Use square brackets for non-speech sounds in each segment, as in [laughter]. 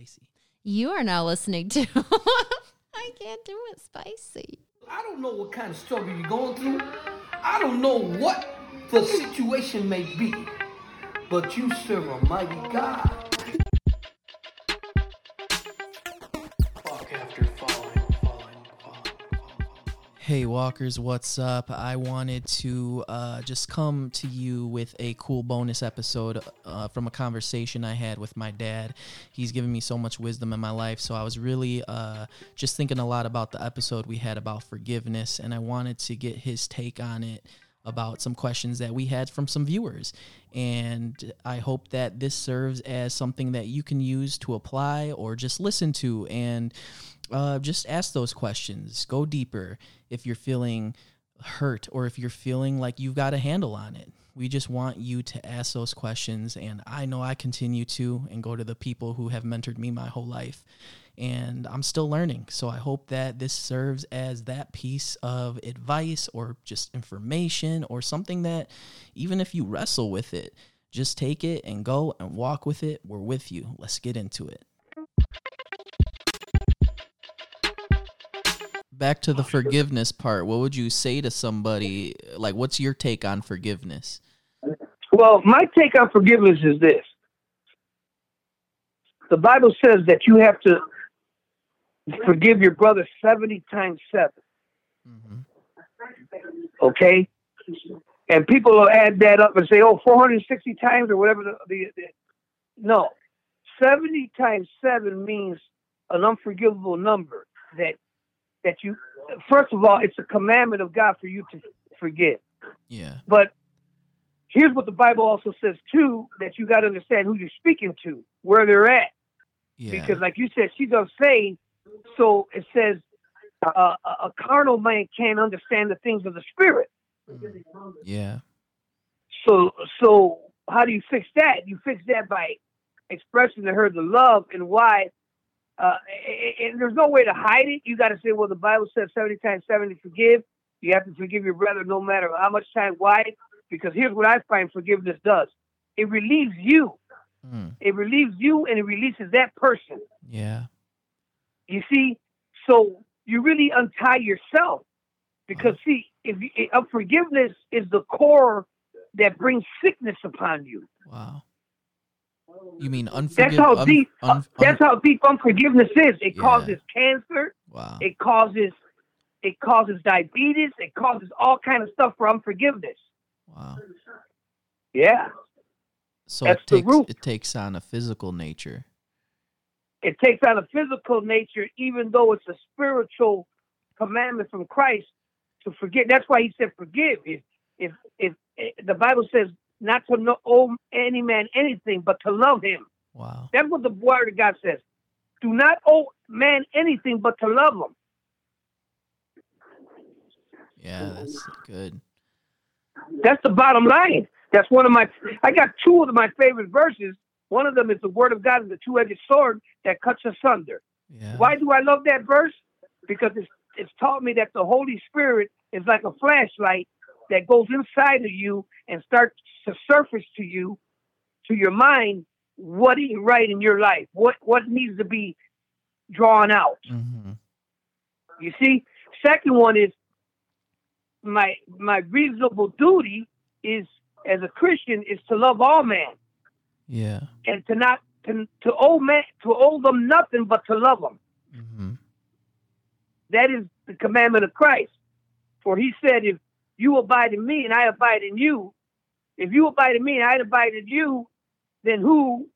spicy. You are now listening to. [laughs] I can't do it spicy. I don't know what kind of struggle you're going through. I don't know what the situation may be, but you serve a mighty God. Hey Walkers, what's up? I wanted to uh, just come to you with a cool bonus episode uh, from a conversation I had with my dad. He's given me so much wisdom in my life, so I was really uh, just thinking a lot about the episode we had about forgiveness, and I wanted to get his take on it about some questions that we had from some viewers. And I hope that this serves as something that you can use to apply or just listen to and uh, just ask those questions. Go deeper if you're feeling hurt or if you're feeling like you've got a handle on it. We just want you to ask those questions. And I know I continue to and go to the people who have mentored me my whole life. And I'm still learning. So I hope that this serves as that piece of advice or just information or something that, even if you wrestle with it, just take it and go and walk with it. We're with you. Let's get into it. Back to the forgiveness part. What would you say to somebody? Like, what's your take on forgiveness? Well, my take on forgiveness is this. The Bible says that you have to forgive your brother 70 times 7. Mm-hmm. Okay? And people will add that up and say, oh, 460 times or whatever. The, the, the, no. 70 times 7 means an unforgivable number that that you first of all it's a commandment of God for you to forgive. Yeah. But here's what the Bible also says too that you got to understand who you're speaking to, where they're at. Yeah. Because, like you said, she's unsaved. So it says uh, a a carnal man can't understand the things of the spirit. Mm. yeah. So, so how do you fix that? You fix that by expressing to her the love and why. Uh, and there's no way to hide it. You got to say, well, the Bible says 70 times 70 forgive. You have to forgive your brother no matter how much time. Why? Because here's what I find forgiveness does it relieves you. Mm. It relieves you and it releases that person. Yeah. You see, so you really untie yourself because see, if you, unforgiveness is the core that brings sickness upon you. Wow. You mean unforgiveness? That's how un- deep. un- un- that's how deep unforgiveness is. It Yeah. causes cancer. wow. It causes. It causes diabetes. It causes all kind of stuff for unforgiveness. wow. Yeah, So that's it the takes root. it takes on a physical nature. it takes on a physical nature, even though it's a spiritual commandment from Christ to forgive. That's why He said, "Forgive." If if if, if the Bible says not to know owe any man anything, but to love him. Wow. That's what the word of God says. Do not owe man anything but to love him. Yeah, that's good. That's the bottom line. That's one of my. I got two of my favorite verses. One of them is the word of God is the two-edged sword that cuts asunder. Yeah. Why do I love that verse? Because it's it's taught me that the Holy Spirit is like a flashlight that goes inside of you and starts to surface to you, to your mind, what is right in your life, what what needs to be drawn out. Mm-hmm. You see, second one is my my reasonable duty is as a Christian is to love all men Yeah. and to not to to owe man to owe them nothing but to love them. Mm-hmm. That is the commandment of Christ. For he said, if you abide in me and I abide in you, if you abide in me and I abide in you, then who,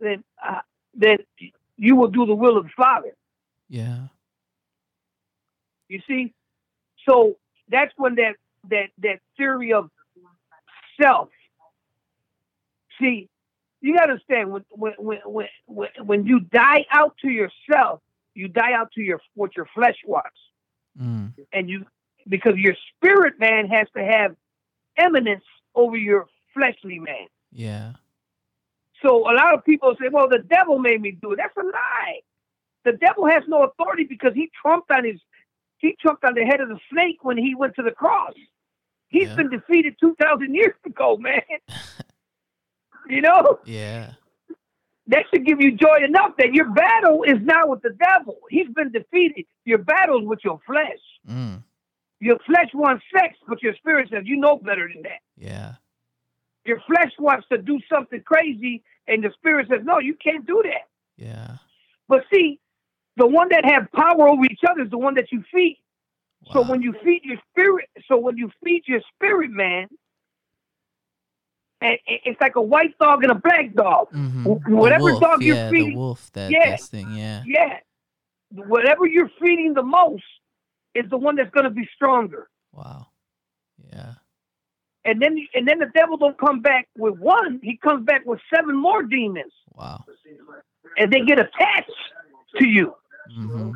then, uh, then you will do the will of the Father. Yeah. You see? So that's when that, that, that theory of self. See, you got to understand when, when, when, when, when, you die out to yourself, you die out to your, what your flesh wants. Mm. and you because your spirit man has to have eminence over your fleshly man. Yeah. So a lot of people say, "Well, the devil made me do it." That's a lie. The devil has no authority because he trumped on his he trumped on the head of the snake when he went to the cross. He's Yeah. been defeated two thousand years [laughs] ago, man. [laughs] you know. Yeah. that should give you joy enough that your battle is not with the devil. He's been defeated. Your battle is with your flesh. Mm. Your flesh wants sex, but your spirit says, you know better than that. Yeah. Your flesh wants to do something crazy, and the spirit says, no, you can't do that. Yeah. But see, the one that have power over each other is the one that you feed. So when you feed your spirit, so when you feed your spirit, man, and it's like a white dog and a black dog. Mhm. whatever wolf, dog you're feeding- the wolf that Yeah. thing, yeah. Yeah, whatever you're feeding the most is the one that's going to be stronger. Wow. Yeah. And then, and then the devil don't come back with one; he comes back with seven more demons, Wow. and they get attached to you. hmm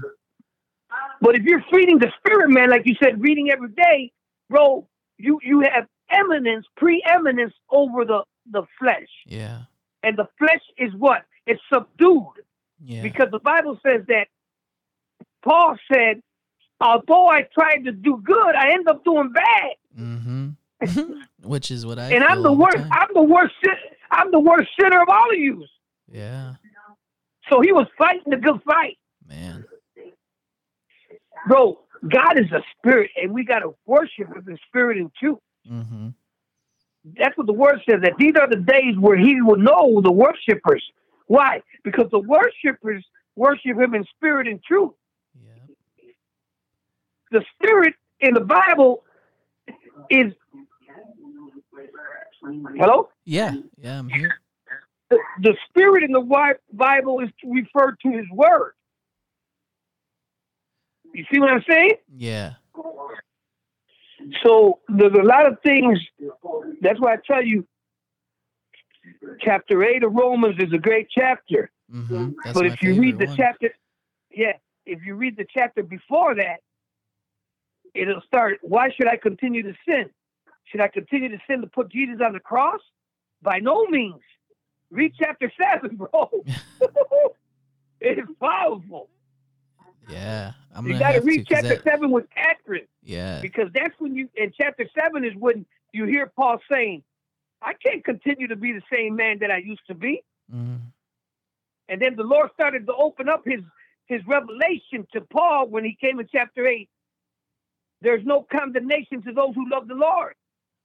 But if you're feeding the spirit, man, like you said, reading every day, bro, you you have eminence, preeminence over the the flesh, Yeah. and the flesh is what? It's subdued Yeah. because the Bible says that. Paul said, although I tried to do good, I end up doing bad, hmm [laughs] Which is what I and I'm the worst. time. I'm the worst. I'm the worst sinner of all of you. Yeah. So he was fighting the good fight, Man. bro. God is a spirit, and we got to worship Him in spirit and truth. hmm That's what the word says. That these are the days where He will know the worshipers. Why? Because the worshipers worship Him in spirit and truth. The spirit in the Bible is hello. Yeah. Yeah. I'm here. The, the spirit in the Bible is referred to His word. You see what I'm saying? Yeah. So there's a lot of things. That's why I tell you, chapter eight of Romans is a great chapter. hmm but if you read the one. chapter, yeah, if you read the chapter before that, it'll start. Why should I continue to sin? Should I continue to sin to put Jesus on the cross? By no means. Read chapter [laughs] seven, bro. [laughs] it's powerful. Yeah. I'm You got to read chapter that- seven with Catherine. yeah. because that's when you in chapter seven is when you hear Paul saying, "I can't continue to be the same man that I used to be." hmm And then the Lord started to open up his his revelation to Paul when he came in chapter eight. There's no condemnation to those who love the Lord.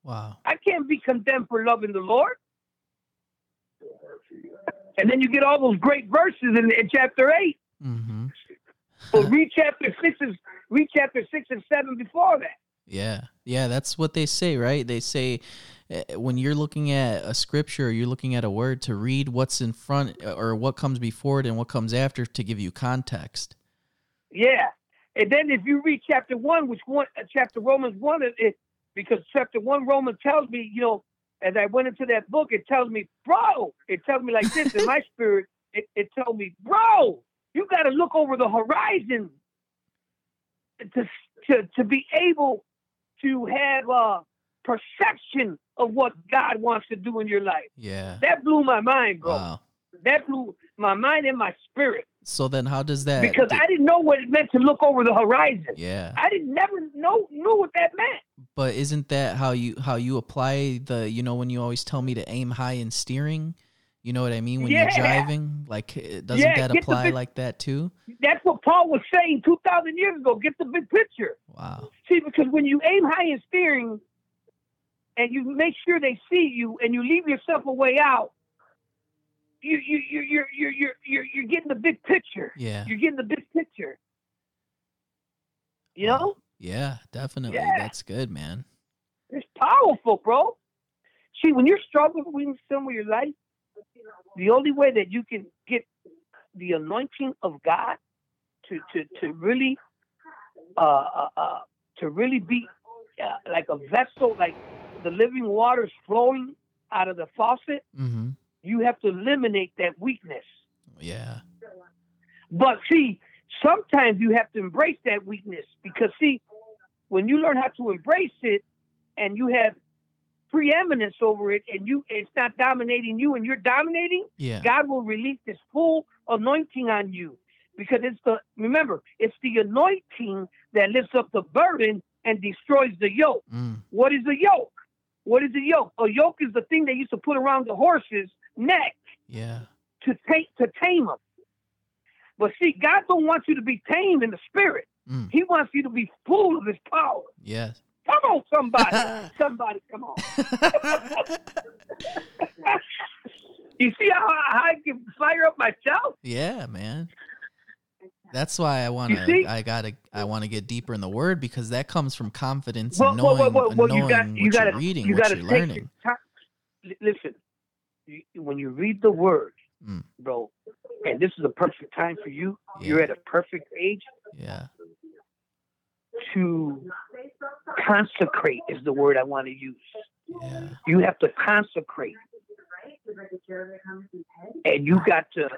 Wow. I can't be condemned for loving the Lord. And then you get all those great verses in, in chapter eight. hmm But read chapter six is read chapter six and seven before that. Yeah. Yeah, that's what they say, right? They say uh, when you're looking at a scripture, or you're looking at a word to read what's in front or what comes before it and what comes after to give you context. Yeah, and then if you read chapter one, which one, uh, chapter Romans one, it, it because chapter one Romans tells me, you know, as I went into that book, it tells me, bro, it tells me like this in [laughs] my spirit. It, it told me, bro, you got to look over the horizon to to to be able to have a perception of what God wants to do in your life. Yeah. That blew my mind, bro. Wow. That blew my mind and my spirit So then how does that because I didn't know what it meant to look over the horizon. Yeah. I didn't never know knew what that meant. But isn't that how you how you apply the you know when you always tell me to aim high in steering? You know what I mean when Yeah. you're driving? Like uh, doesn't Yeah, that apply like that too? That's what Paul was saying two thousand years ago. Get the big picture. Wow. See, because when you aim high in steering and you make sure they see you and you leave yourself a way out, you you you you're you're you're you're, you're getting the big picture. Yeah. You're getting the big picture. You know? Yeah, definitely. Yeah. That's good, man. It's powerful, bro. See, when you're struggling with some of your life, the only way that you can get the anointing of God to to to really uh uh, uh to really be uh, like a vessel, like the living waters flowing out of the faucet, Mhm. You have to eliminate that weakness. Yeah. But see, sometimes you have to embrace that weakness because see, when you learn how to embrace it and you have preeminence over it and you it's not dominating you and you're dominating, Yeah. God will release this full anointing on you. Because it's the remember, it's the anointing that lifts up the burden and destroys the yoke. Mm. What is a yoke? What is a yoke? A yoke is the thing they used to put around the horse's neck Yeah. to take to tame them. But see, God don't want you to be tamed in the spirit. Mm. He wants you to be full of His power. Yes. Come on, somebody, [laughs] somebody, come on. [laughs] You see how, how I can fire up myself? yeah, man. That's why I want to. I gotta. I want to get deeper in the word because that comes from confidence Well, and well, knowing, well, well, knowing you got what you got you're reading, you what got to you're learning. your time. Listen, when you read the word, Mm. bro, and this is a perfect time for you. Yeah. You're at a perfect age Yeah. to consecrate. Is the word I want to use. Yeah. You have to consecrate, and you got to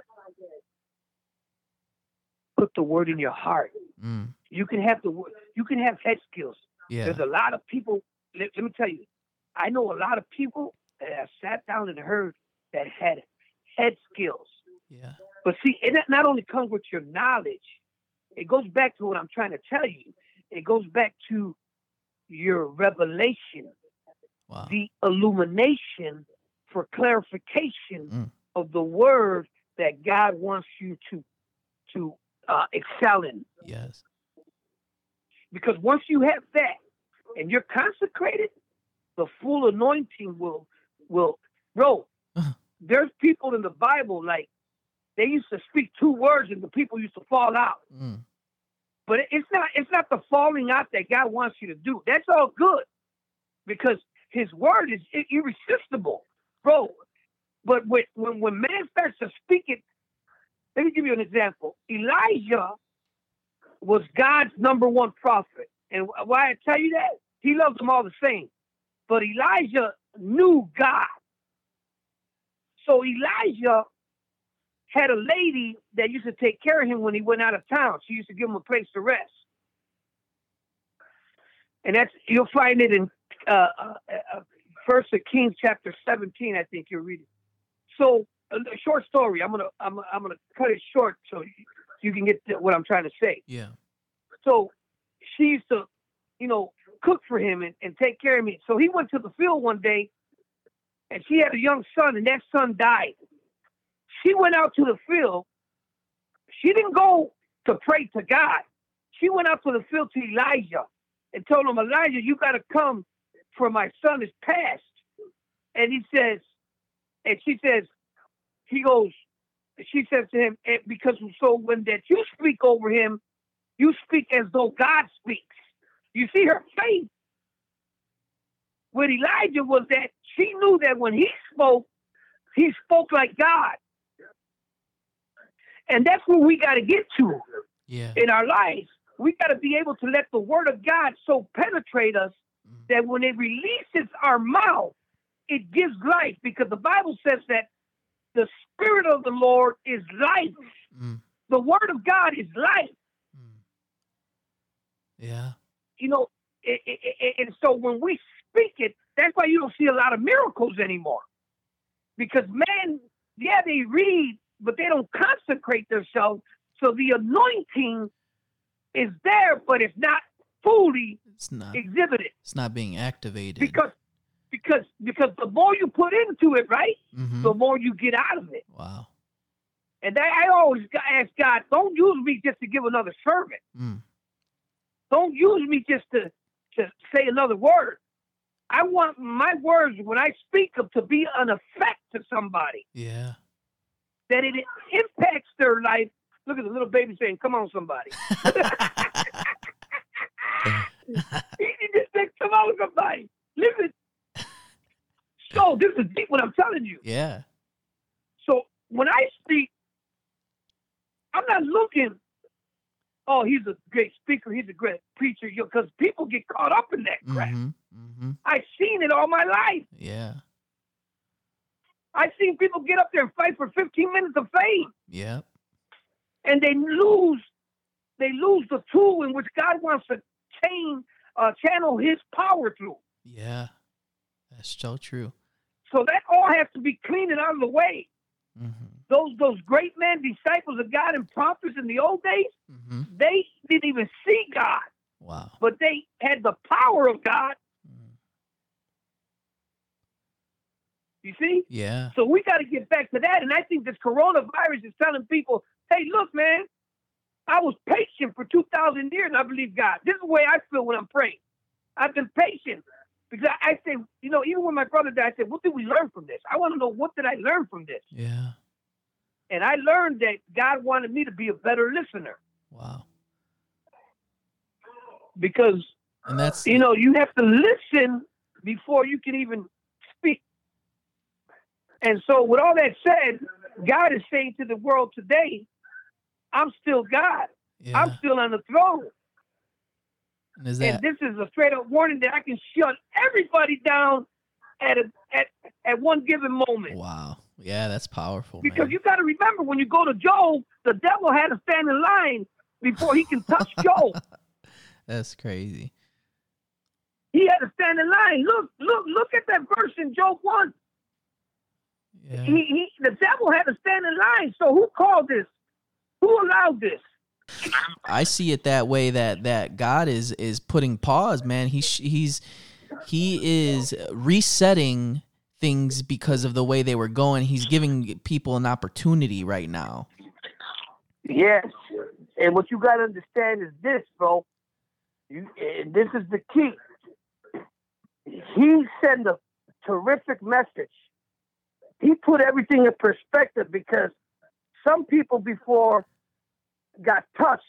put the word in your heart. Mm. You can have the word. You can have head skills. Yeah. There's a lot of people. Let, let me tell you, I know a lot of people that have sat down and heard that had head skills. Yeah. But see, it not only comes with your knowledge, it goes back to what I'm trying to tell you. It goes back to your revelation, Wow. the illumination for clarification Mm. of the word that God wants you to to uh, excel in. Yes. Because once you have that and you're consecrated, the full anointing will will bro. Uh-huh. there's people in the Bible like they used to speak two words and the people used to fall out. Mm. But it's not it's not the falling out that God wants you to do. That's all good. Because his word is irresistible, bro. But when when, when man starts to speak it, let me give you an example. Elijah was God's number one prophet. And why I tell you that? He loves them all the same. But Elijah knew God. So Elijah had a lady that used to take care of him when he went out of town. She used to give him a place to rest. And that's you'll find it in uh, uh, uh, First of Kings chapter 17. I think you'll read it. So a, short story. I'm gonna I'm, I'm gonna cut it short so you, you can get what I'm trying to say. Yeah. So she used to, you know, cook for him and, and take care of me. So he went to the field one day and she had a young son and that son died. She went out to the field. She didn't go to pray to God. She went out to the field to Elijah and told him, Elijah, you got to come for my son is passed. And he says, and she says, he goes, she says to him, "Eh, because so when that you speak over him, you speak as though God speaks. You see her faith with Elijah was that she knew that when he spoke, he spoke like God. And that's where we got to get to Yeah. in our lives. We got to be able to let the word of God so penetrate us Mm. that when it releases our mouth, it gives life because the Bible says that the Spirit of the Lord is life. Mm. The word of God is life. Mm. Yeah. You know, it, it, it, and so when we speak it, that's why you don't see a lot of miracles anymore. Because man, yeah, they read, but they don't consecrate themselves. So the anointing is there, but it's not fully It's not. exhibited. It's not being activated. Because because because the more you put into it, right, Mhm. the more you get out of it. Wow. And I, I always ask God, don't use me just to give another sermon. Mm. Don't use me just to, to say another word. I want my words when I speak them to be an effect to somebody, Yeah. that it impacts their life. Look at the little baby saying, "Come on, somebody." he just said, "Come on, somebody." Listen. So this is deep. What I'm telling you. yeah. So when I speak, I'm not looking. Oh, he's a great speaker. He's a great preacher. Because people get caught up in that crap. Mhm. Mhm. I've seen it all my life. Yeah. I've seen people get up there and fight for 15 minutes of fame, Yeah. and they lose. They lose the tool in which God wants to chain, uh, channel His power through. Yeah. That's so true. So that all has to be cleaned and out of the way. Mhm. Those those great men, disciples of God, and prophets in the old days, Mhm. they didn't even see God, Wow. but they had the power of God. Mm. You see? Yeah. So we got to get back to that. And I think this coronavirus is telling people, hey, look, man, I was patient for 2,000 years and I believe God. This is the way I feel when I'm praying. I've been patient because I, I say, you know, even when my brother died, I said, what did we learn from this? I want to know what did I learn from this? Yeah. And I learned that God wanted me to be a better listener Wow. because, And that's you know, you have to listen before you can even speak. And so, with all that said, God is saying to the world today, I'm still God. yeah. I'm still on the throne. And is And this is a straight up warning that I can shut everybody down at a, at at one given moment. wow? Yeah, that's powerful. Because man. you got to remember when you go to Job, the devil had to stand in line before he can touch Job. [laughs] That's crazy. He had to stand in line. Look, look, look at that verse in Job one. Yeah. He, he, the devil had to stand in line. So who called this? Who allowed this? I see it that way that that God is is putting pause, man. He's he's he is resetting things because of the way they were going. He's giving people an opportunity right now. Yes. And what you got to understand is this, bro. You, and this is the key. He sent a terrific message. He put everything in perspective because some people before got touched,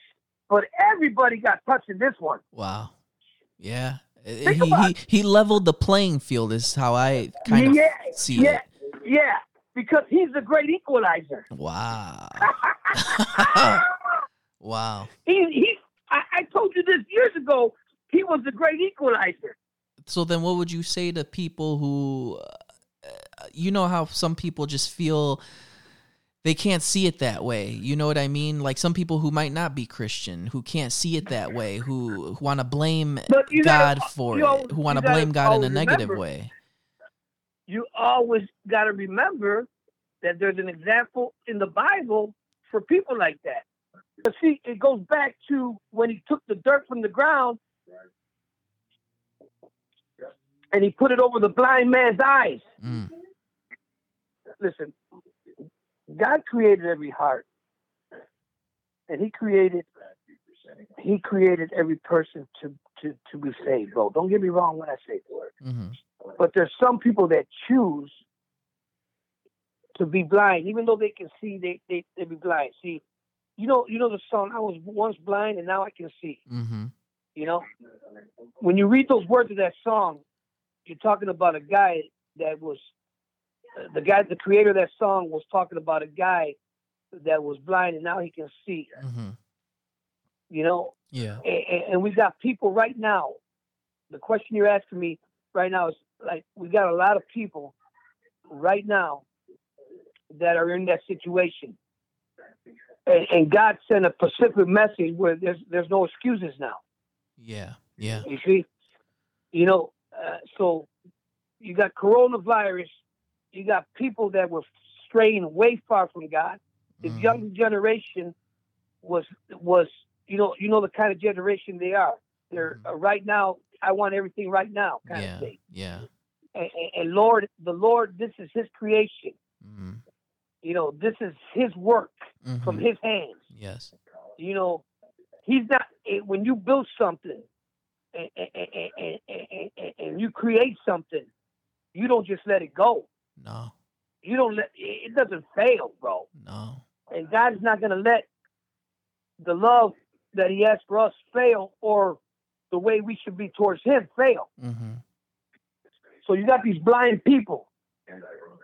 but everybody got touched in this one. Wow. Yeah. Think He, he he leveled the playing field is how I kind yeah, of see yeah, it. yeah. Because he's a great equalizer. Wow. [laughs] wow. He, he. I, I told you this years ago. He was a great equalizer. So then what would you say to people who uh, you know how some people just feel they can't see it that way. You know what I mean? Like some people who might not be Christian, who can't see it that way, who, who want to blame God gotta- for it, always- who want to blame God in a negative remember- way. you always got to remember that there's an example in the Bible for people like that. But see, it goes back to when he took the dirt from the ground and he put it over the blind man's eyes. Mm, Listen, God created every heart, and He created He created every person to to to be saved, bro. Don't get me wrong when I say the word. hmm But there's some people that choose to be blind, even though they can see, they they, they be blind. See, you know, you know the song, I was once blind and now I can see. hmm You know? When you read those words of that song, you're talking about a guy that was the guy the creator of that song was talking about a guy that was blind and now he can see. hmm You know, Yeah. and, and we got people right now. The question you're asking me right now is like we got a lot of people right now that are in that situation, and, and God sent a specific message where there's there's no excuses now. Yeah. Yeah. You see, you know, uh, so you got coronavirus, you got people that were straying way far from God. The Mhm. younger generation was was you know you know the kind of generation they are. They're uh, right now. I want everything right now, kind Yeah. of thing. Yeah. And, and, Lord, the Lord, this is His creation. hmm You know, this is His work from hmm His hands. Yes. You know, He's not eh, when you build something and, and, and, and you create something, you don't just let it go. No. You don't let it doesn't fail, bro. No. And God is not going to let the love that He has for us fail, or the way we should be towards Him fail. hmm So you got these blind people,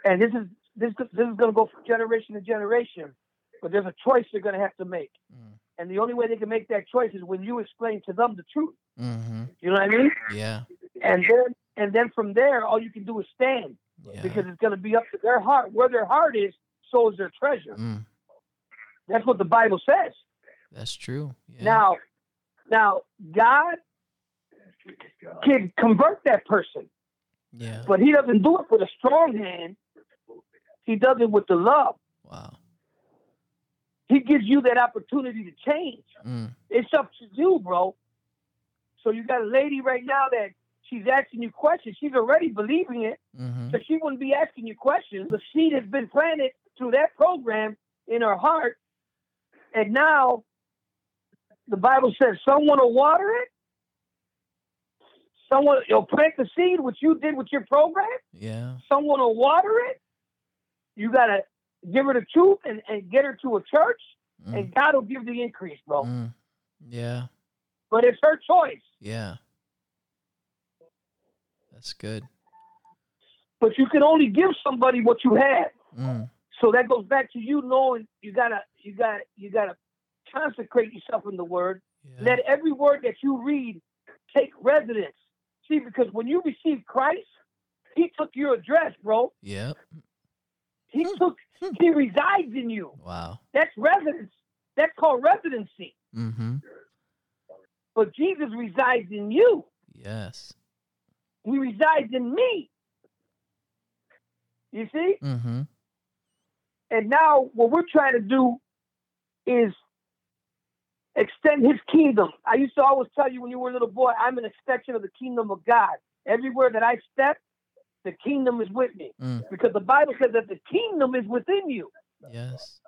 and this is this this is going to go from generation to generation. But there's a choice they're going to have to make, Mm. and the only way they can make that choice is when you explain to them the truth. hmm You know what I mean? Yeah. And then and then from there, all you can do is stand Yeah. because it's going to be up to their heart. Where their heart is, so is their treasure. Mm, That's what the Bible says. that's true. Yeah. Now, now God can convert that person, Yeah. but He doesn't do it with a strong hand. He does it with the love. Wow. He gives you that opportunity to change. Mm, It's up to you, bro. So you got a lady right now that she's asking you questions. She's already believing it, Mm-hmm. so she wouldn't be asking you questions. The seed has been planted through that program in her heart, and now the Bible says someone will water it. Someone will plant the seed, which you did with your program. Yeah. Someone will water it. You gotta give her the truth and, and get her to a church, Mm. and God will give the increase, bro. Mm. Yeah. But it's her choice. Yeah. That's good. But you can only give somebody what you have. Mm. So that goes back to you knowing you gotta you gotta you gotta consecrate yourself in the word. Yeah. Let every word that you read take residence. See, because when you receive Christ, He took your address, bro. Yeah. He Hmm. took He resides in you. Wow. That's residence. That's called residency. Mm-hmm. But Jesus resides in you. Yes. He resides in me. You see? Mm-hmm. And now what we're trying to do is extend his kingdom. I used to always tell you when you were a little boy, I'm an extension of the kingdom of God. Everywhere that I step, the kingdom is with me. Mm. Because the Bible says that the kingdom is within you. Yes.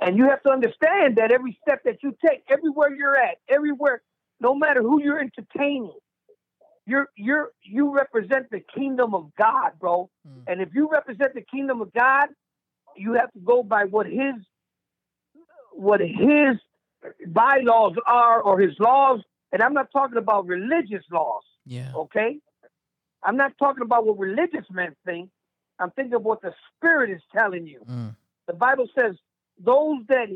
And you have to understand that every step that you take, everywhere you're at, everywhere, no matter who you're entertaining, you're you're you represent the kingdom of God, bro. Mm. And if you represent the kingdom of God, you have to go by what his what his bylaws are or his laws. And I'm not talking about religious laws, Yeah. okay? I'm not talking about what religious men think. I'm thinking of what the spirit is telling you. Mm. The Bible says those that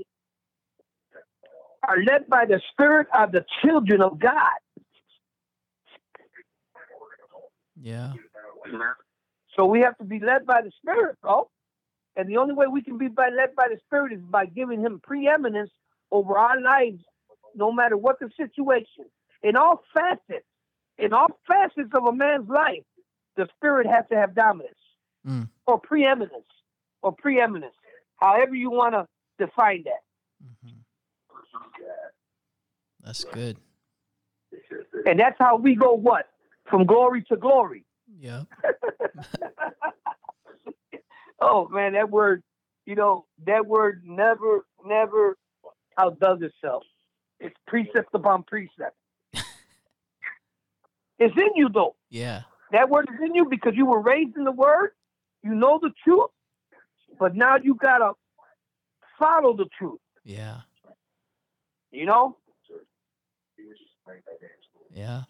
are led by the Spirit of the children of God. Yeah. So we have to be led by the Spirit, bro. And the only way we can be by, led by the Spirit is by giving Him preeminence over our lives, no matter what the situation. In all facets, in all facets of a man's life, the Spirit has to have dominance Mm. or preeminence or preeminence, however you want to define that. Mm-hmm. That's good. And that's how we go what? From glory to glory. Yeah. [laughs] Oh man, that word, you know, that word never, never outdoes itself. It's precept upon precept. [laughs] it's in you though. Yeah. That word is in you because you were raised in the word. You know the truth, but now you gotta follow the truth. Yeah. You know? Yeah.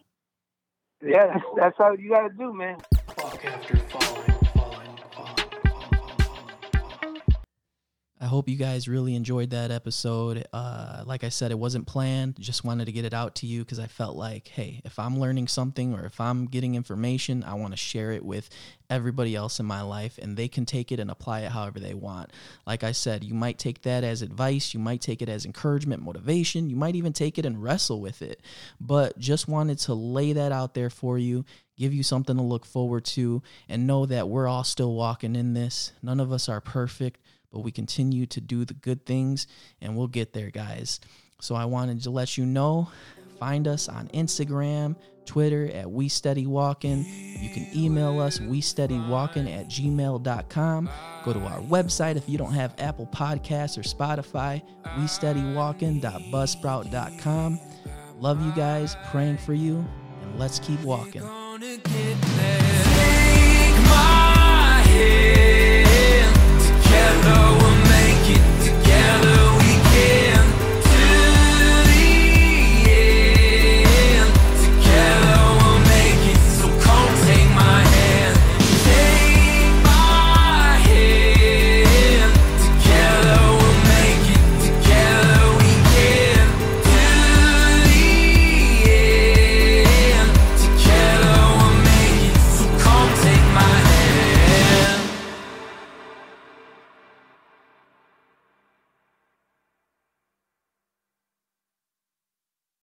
Yeah, that's, that's how you gotta do, man. Fuck after falling, I hope you guys really enjoyed that episode. Uh, like I said, it wasn't planned. Just wanted to get it out to you because I felt like, hey, if I'm learning something or if I'm getting information, I want to share it with everybody else in my life and they can take it and apply it however they want. Like I said, you might take that as advice, you might take it as encouragement, motivation, you might even take it and wrestle with it. But just wanted to lay that out there for you, give you something to look forward to, and know that we're all still walking in this. None of us are perfect but we continue to do the good things and we'll get there, guys. So I wanted to let you know find us on Instagram, Twitter at We Steady Walking. You can email us, we steady walking at gmail.com. Go to our website if you don't have Apple Podcasts or Spotify, we steady walking.buzzsprout.com. Love you guys, praying for you, and let's keep walking.